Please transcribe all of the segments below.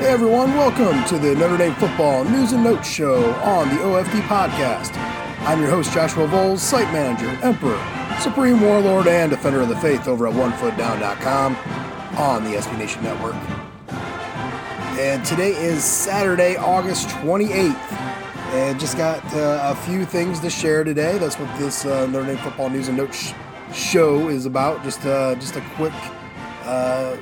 Hey everyone, welcome to the Notre Dame Football News and Notes Show on the OFD Podcast. I'm your host, Joshua Vowles, site manager, emperor, supreme warlord, and defender of the faith over at OneFootDown.com on the SB Nation Network. And today is Saturday, August 28th. And just got uh, a few things to share today. That's what this uh, Notre Dame Football News and Notes sh- show is about. Just, uh, just a quick uh,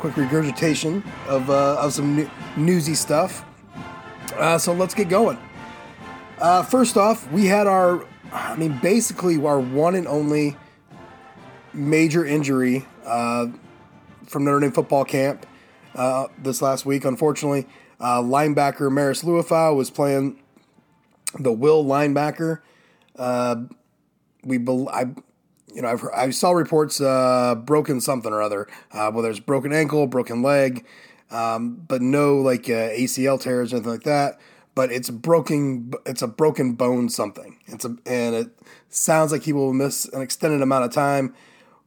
quick regurgitation of, uh, of some new- newsy stuff. Uh, so let's get going. Uh, first off, we had our, I mean, basically our one and only major injury uh, from Notre Dame football camp uh, this last week. Unfortunately, uh, linebacker Marist Liufau was playing the will linebacker. we, be- I you know, I've heard, I saw reports uh, broken something or other, uh, whether it's broken ankle, broken leg, um, but no like uh, ACL tears or anything like that. But it's broken. It's a broken bone something. It's a and it sounds like he will miss an extended amount of time.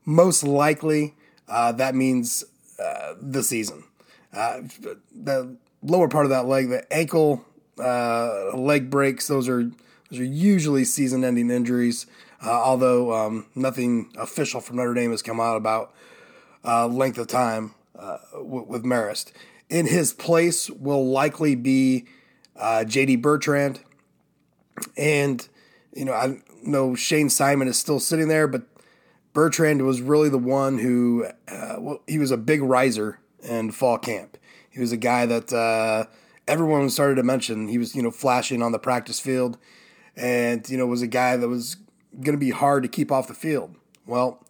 Most likely, uh, that means uh, the season. Uh, the lower part of that leg, the ankle, leg breaks. Those are those are usually season-ending injuries. Uh, although um, nothing official from Notre Dame has come out about uh, length of time uh, w- with Marist. In his place will likely be uh, J.D. Bertrand, and you know I know Shayne Simon is still sitting there, but Bertrand was really the one who uh, well, he was a big riser in fall camp. He was a guy that uh, everyone started to mention. He was you know flashing on the practice field, and you know was a guy that was going to be hard to keep off the field. Well,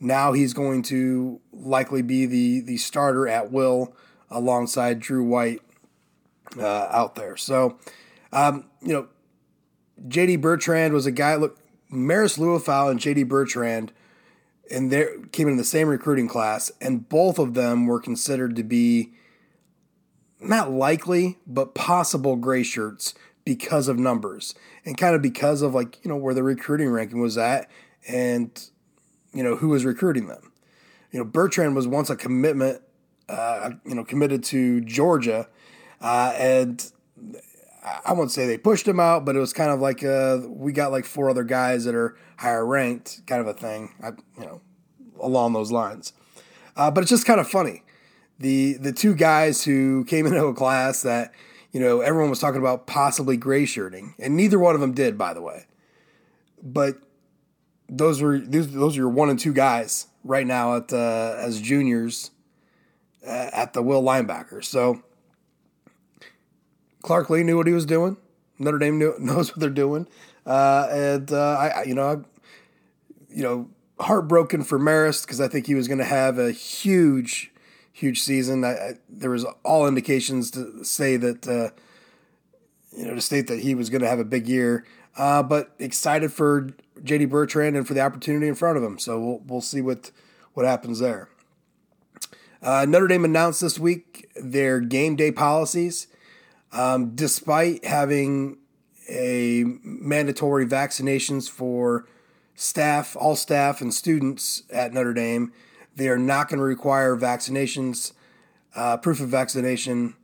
now he's going to likely be the the starter at will alongside Drew White uh, out there. So, um, you know, JD Bertrand was a guy. Look, Marist Liufau and JD Bertrand, and they came in the same recruiting class, and both of them were considered to be not likely, but possible gray shirts because of numbers and kind of because of like you know where the recruiting ranking was at and you know who was recruiting them. You know Bertrand was once a commitment, uh, you know committed to Georgia, uh, and I won't say they pushed him out, but it was kind of like uh, we got like four other guys that are higher ranked, kind of a thing. I, you know, along those lines. Uh, but it's just kind of funny. The the two guys who came into a class that you know, everyone was talking about possibly gray shirting, and neither one of them did, by the way. But those were those, those are your one and two guys right now at uh, as juniors uh, at the will linebacker. So Clark Lea knew what he was doing. Notre Dame knew, knows what they're doing, uh, and uh, I, you know, I, you know, heartbroken for Marist because I think he was going to have a huge huge season. I, I, there was all indications to say that uh, you know to state that he was going to have a big year. Uh, but excited for JD Bertrand and for the opportunity in front of him. So we'll we'll see what what happens there. Uh, Notre Dame announced this week their game day policies, um, despite having a mandatory vaccinations for staff, all staff and students at Notre Dame. They are not going to require vaccinations, uh, proof of vaccination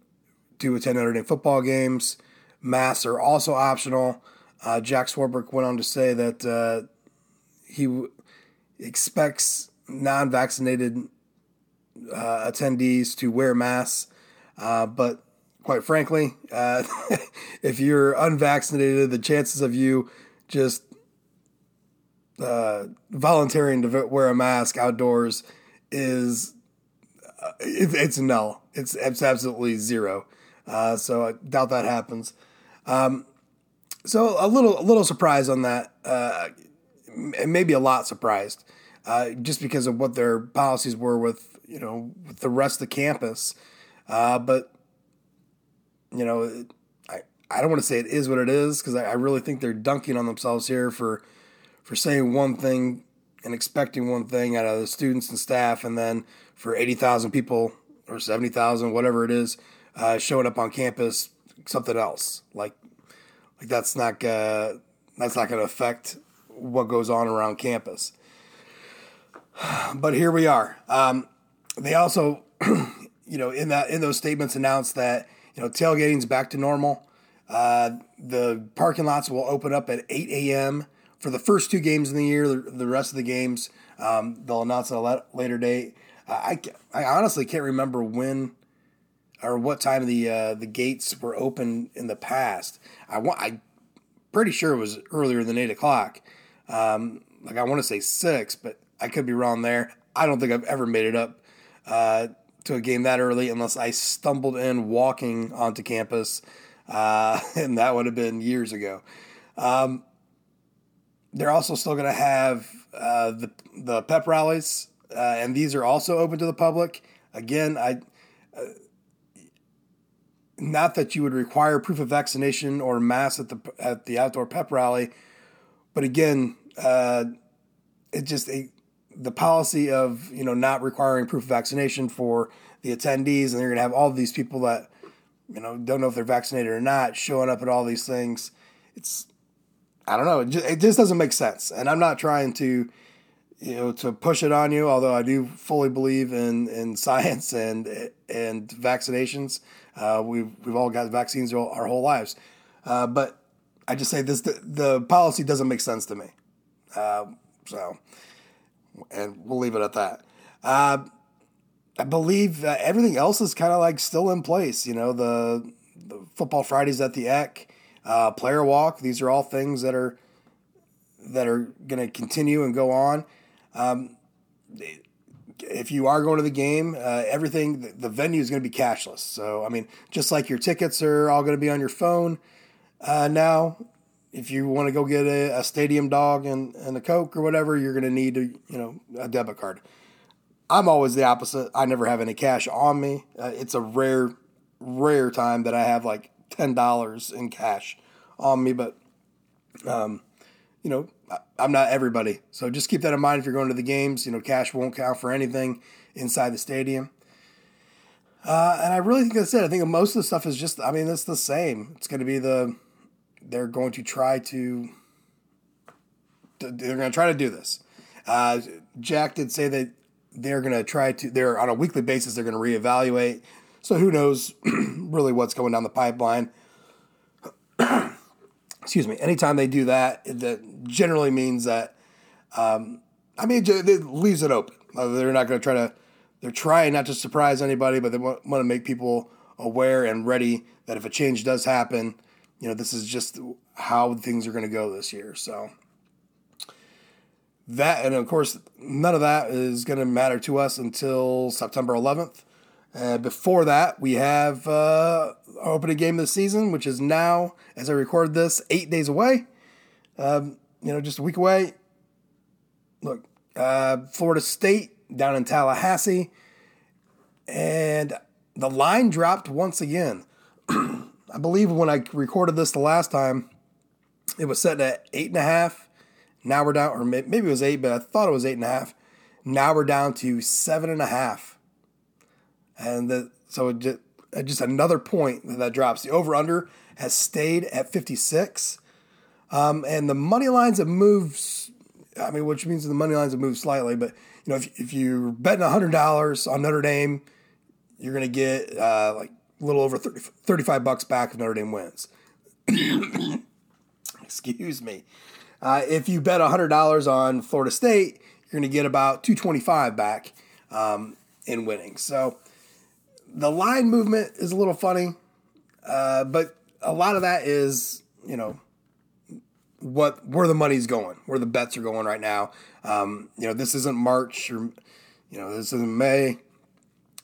to attend Notre Dame football games. Masks are also optional. Uh, Jack Swarbrick went on to say that uh, he w- expects non vaccinated uh, attendees to wear masks, uh, but quite frankly, uh, if you're unvaccinated, the chances of you just uh, volunteering to wear a mask outdoors is uh, it, it's null. It's it's absolutely zero. Uh, so I doubt that happens. Um, so a little a little surprised on that, uh, maybe a lot surprised. uh, just because of what their policies were with you know with the rest of the campus. Uh, but you know, I I don't want to say it is what it is because I, I really think they're dunking on themselves here for for saying one thing and expecting one thing out of the students and staff, and then for eighty thousand people or seventy thousand, whatever it is, uh, showing up on campus something else. Like like that's not uh, that's not going to affect what goes on around campus. But here we are. Um, they also, you know, in that in those statements announced that you know tailgating's back to normal. Uh, the parking lots will open up at 8 a.m. for the first two games in the year. The, the rest of the games um, they'll announce at a later date. I, I honestly can't remember when or what time the uh, the gates were open in the past. I I pretty sure it was earlier than eight o'clock. Um, like I want to say six, but I could be wrong there. I don't think I've ever made it up uh, to a game that early unless I stumbled in walking onto campus, uh, and that would have been years ago. Um, they're also still going to have uh, the the pep rallies, uh, and these are also open to the public. Again, I uh, not that you would require proof of vaccination or mask at the at the outdoor pep rally, but again, uh, it just the policy of you know not requiring proof of vaccination for the attendees, and they're going to have all these people that you know don't know if they're vaccinated or not showing up at all these things. It's I don't know. It just, doesn't make sense, and I'm not trying to you know to push it on you although i do fully believe in in science and and vaccinations. Uh, we've we've all got vaccines our, whole lives. Uh, but i just say this the, the, policy doesn't make sense to me. Uh, so and we'll leave it at that. Uh, i believe everything else is kind of like still in place you know the, the football fridays at the Eck, uh, player walk these are all things that are that are going to continue and go on um, if you are going to the game, uh, everything the venue is going to be cashless. So I mean, just like your tickets are all going to be on your phone uh, now. If you want to go get a, a, stadium dog and, and a coke or whatever, you're going to need a you know a debit card. I'm always the opposite. I never have any cash on me. Uh, it's a rare, rare time that I have like ten dollars in cash on me, but um, you know, I'm not everybody. So just keep that in mind if you're going to the games. You know, cash won't count for anything inside the stadium. Uh, and I really think that's it. I think most of the stuff is just, I mean, it's the same. It's going to be the, they're going to try to, they're going to try to do this. Uh, Jack did say that they're going to try to, they're on a weekly basis, they're going to reevaluate. So who knows really what's going down the pipeline excuse me, anytime they do that, that generally means that, um, I mean, it leaves it open. Uh, they're not going to try to, they're trying not to surprise anybody, but they want, want to make people aware and ready that if a change does happen, you know, this is just how things are going to go this year. So that, and of course, none of that is going to matter to us until September 11th. Uh, before that, we have uh, our opening game of the season, which is now, as I record this, eight days away. Um, you know, just a week away. Look, uh, Florida State down in Tallahassee, and the line dropped once again. I believe when I recorded this the last time, it was set at eight and a half. Now we're down, or maybe it was eight, but I thought it was eight and a half. Now we're down to seven and a half and the, so just, uh, just another point that, that drops. The over under has stayed at 56. Um, and the money lines have moved, I mean, which means the money lines have moved slightly, but you know, if, if you're betting $100 on Notre Dame, you're going to get uh, like a little over 30, 35 bucks back if Notre Dame wins. Excuse me. Uh, if you bet $100 on Florida State, you're going to get about 225 back um, in winning. So the line movement is a little funny, uh, but a lot of that is you know what where the money's going, where the bets are going right now. Um, you know, this isn't March or you know this isn't May.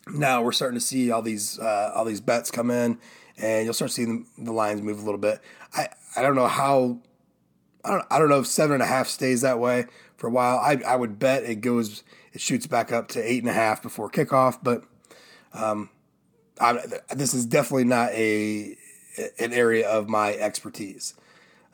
Now we're starting to see all these uh, all these bets come in, and you'll start seeing the, lines move a little bit. I I don't know how I don't, I don't know if seven and a half stays that way for a while. I, I would bet it goes, it shoots back up to eight and a half before kickoff, but um, I, this is definitely not a an area of my expertise.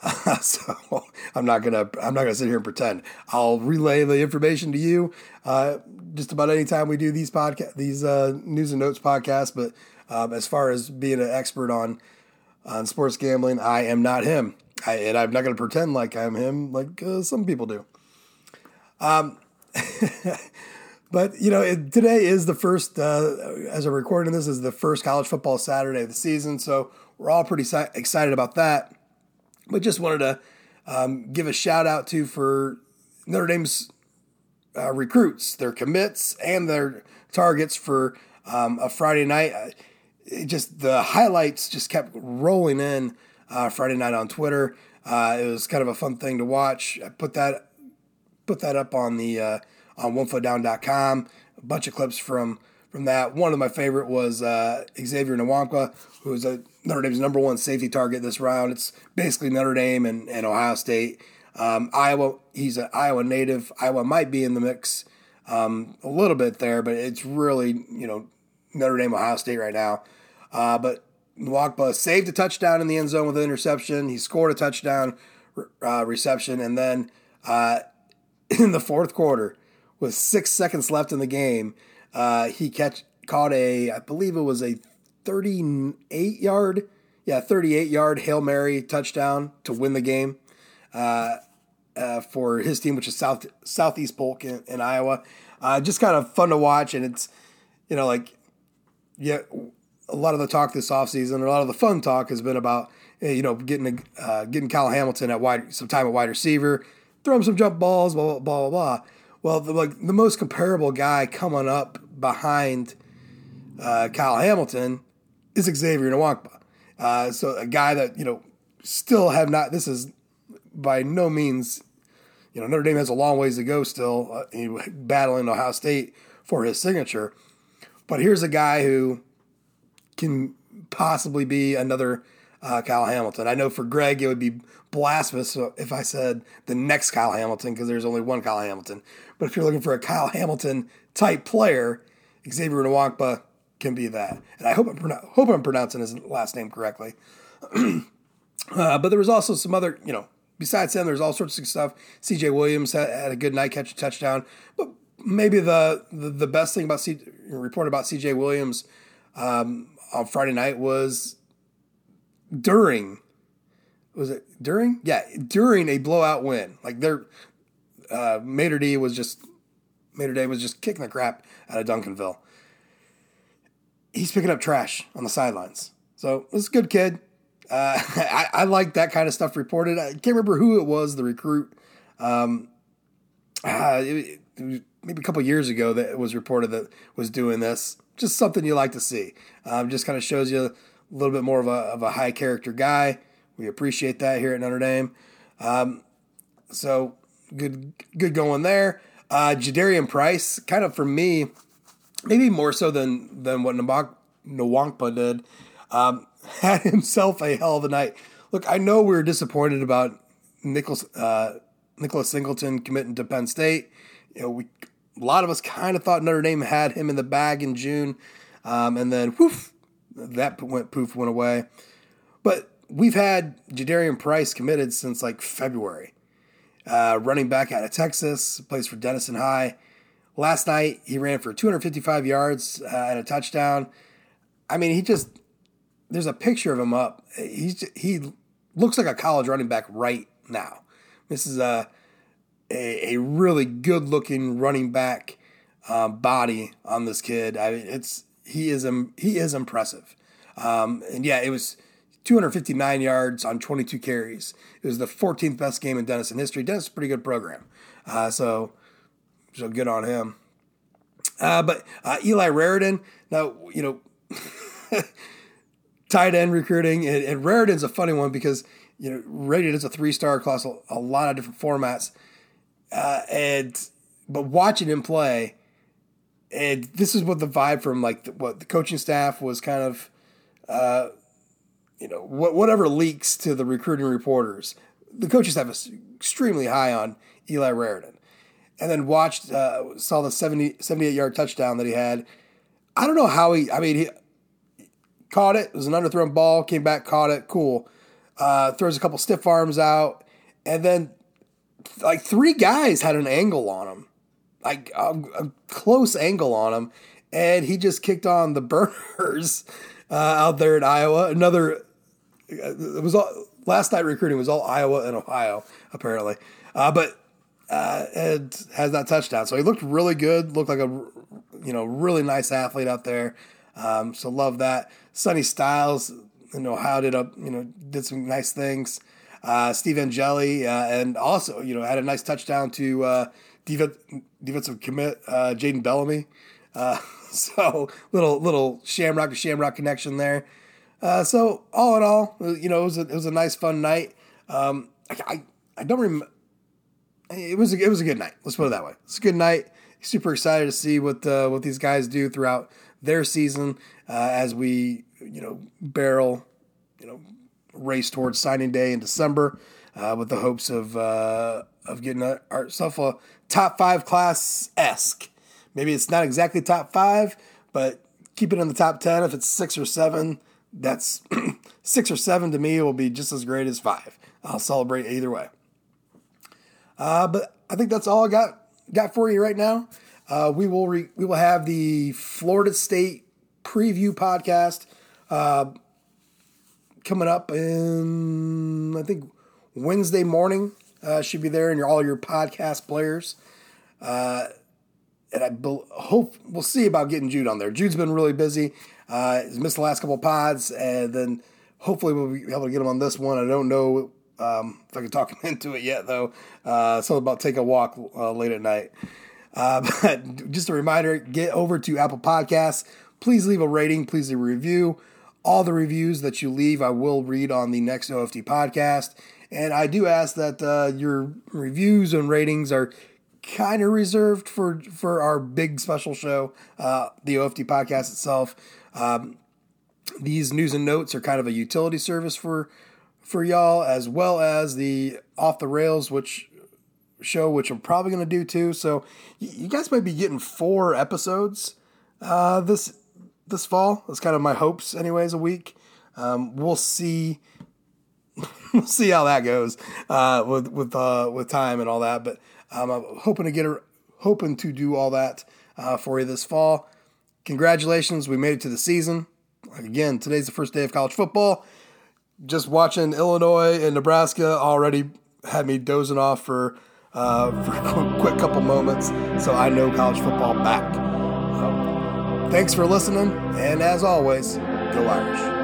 Uh, so I'm not gonna I'm not gonna sit here and pretend. I'll relay the information to you uh, just about any time we do these podcast these uh, news and notes podcasts. But um, as far as being an expert on on sports gambling, I am not him, I, and I'm not gonna pretend like I'm him like uh, some people do. Um. But you know, it, today is the first, uh, as I'm recording this, is the first college football Saturday of the season. So we're all pretty si- excited about that. But just wanted to um, give a shout out to for Notre Dame's uh, recruits, their commits, and their targets for um, a Friday night. Uh, it just the highlights just kept rolling in uh, Friday night on Twitter. Uh, it was kind of a fun thing to watch. I put that put that up on the uh, on onefootdown.com. A bunch of clips from from that. One of my favorite was uh, Xavier Nwankpa, who is a Notre Dame's number one safety target this round. It's basically Notre Dame and, and Ohio State. Um, Iowa, he's an Iowa native. Iowa might be in the mix um, a little bit there, but it's really, you know, Notre Dame, Ohio State right now. Uh, but Nwankpa saved a touchdown in the end zone with an interception. He scored a touchdown uh, reception. And then uh, in the fourth quarter, with six seconds left in the game, uh, he catch caught a, I believe it was a 38 yard, yeah, 38 yard hail mary touchdown to win the game uh, uh, for his team, which is South Southeast Polk in, in Iowa. Uh, just kind of fun to watch, and it's you know like yeah, a lot of the talk this offseason, a lot of the fun talk has been about you know getting uh, getting Kyle Hamilton at wide some time at wide receiver, throw him some jump balls, blah blah blah blah. blah. Well, the, like the most comparable guy coming up behind uh, Kyle Hamilton is Xavier Nwankpa. Uh, so a guy that you know still have not. This is by no means, you know, Notre Dame has a long ways to go still, uh, battling Ohio State for his signature. But here's a guy who can possibly be another uh, Kyle Hamilton. I know for Greg it would be blasphemous if I said the next Kyle Hamilton because there's only one Kyle Hamilton. But if you're looking for a Kyle Hamilton type player, Xavier Nwankpa can be that. And I hope I'm, hope I'm pronouncing his last name correctly. uh, but there was also some other, you know, besides him, there's all sorts of stuff. CJ Williams had, had a good night, catch a touchdown. But maybe the, the, the best thing about C, report about CJ Williams um, on Friday night was during was it during? Yeah, during a blowout win. Like their uh, Mater D was just Mater Dei was just kicking the crap out of Duncanville. He's picking up trash on the sidelines. So this is a good kid. Uh, I, I, like that kind of stuff reported. I can't remember who it was, the recruit. Um, uh, it, it was maybe a couple years ago that it was reported that was doing this. Just something you like to see. Um, just kind of shows you a little bit more of a, of a high character guy. We appreciate that here at Notre Dame. Um, so good, good going there. Uh, Jadarian Price, kind of for me, maybe more so than than what Nwankpa did, um, had himself a hell of a night. Look, I know we were disappointed about Nicholas uh, Nicholas Singleton committing to Penn State. You know, we a lot of us kind of thought Notre Dame had him in the bag in June, um, and then whoof, that went poof went away. But we've had Jadarian Price committed since like February. Uh, running back out of Texas, plays for Denison High. Last night he ran for 255 yards uh, and a touchdown. I mean, he just there's a picture of him up. He's he looks like a college running back right now. This is a a, a really good looking running back um, body on this kid. I mean, it's he is he is impressive. Um, and yeah, it was 259 yards on 22 carries. It was the 14th best game in Denison history. Denison's a pretty good program. Uh, so, so good on him. Uh, but uh, Eli Raridon, now, you know, tight end recruiting, and, and Raridon's a funny one because, you know, rated as a three star across a, a, lot of different formats. Uh, and, but watching him play, and this is what the vibe from like the, what the coaching staff was kind of uh, you know, whatever leaks to the recruiting reporters, the coaches have us extremely high on Eli Raridon. And then watched, uh, saw the 70, 78 yard touchdown that he had. I don't know how he, I mean, he caught it. It was an underthrown ball, came back, caught it, cool. Uh, throws a couple stiff arms out. And then, like, three guys had an angle on him, like a, a close angle on him. And he just kicked on the burners uh, out there in Iowa. Another, it was all, last night recruiting was all Iowa and Ohio, apparently. Uh, but uh, and has that touchdown. So he looked really good. Looked like a you know really nice athlete out there. Um, so love that. Sonny Styles in Ohio did a you know did some nice things. Uh, Steve Angeli uh, and also you know had a nice touchdown to uh, defensive commit uh, Jaden Bellamy. Uh, so little little Shamrock to Shamrock connection there. Uh, so all in all, you know, it was a, it was a nice fun night. Um, I, I, I don't remember. It was a, it was a good night. Let's put it that way. It's a good night. Super excited to see what uh, what these guys do throughout their season uh, as we you know barrel you know race towards signing day in December uh, with the hopes of uh, of getting ourselves a top five class esque. Maybe it's not exactly top five, but keep it in the top ten. If it's six or seven, that's six or seven to me will be just as great as five. I'll celebrate either way. Uh, but I think that's all I got got for you right now. Uh, we will re- we will have the Florida State preview podcast uh, coming up in I think Wednesday morning. Uh, should be there in your all your podcast players. Uh, and I be- hope we'll see about getting Jude on there. Jude's been really busy. Uh, he's missed the last couple pods, and then hopefully we'll be able to get him on this one. I don't know um, if I can talk him into it yet, though. Uh, something about take a walk uh, late at night. Uh, but just a reminder get over to Apple Podcasts. Please leave a rating, please leave a review. All the reviews that you leave, I will read on the next OFD podcast. And I do ask that uh, your reviews and ratings are kind of reserved for for our big special show, uh, the OFD podcast itself. Um, these news and notes are kind of a utility service for for y'all, as well as the off the rails, which show, which I'm probably going to do too. So you guys might be getting four episodes uh, this this fall. That's kind of my hopes, anyways. A week. Um, we'll see. we'll see how that goes uh, with with uh, with time and all that. But um, I'm hoping to get a, hoping to do all that uh, for you this fall. Congratulations, we made it to the season. Again, today's the first day of college football. Just watching Illinois and Nebraska already had me dozing off for uh, for a quick couple moments. So I know college football back. thanks for listening, and as always, go Irish.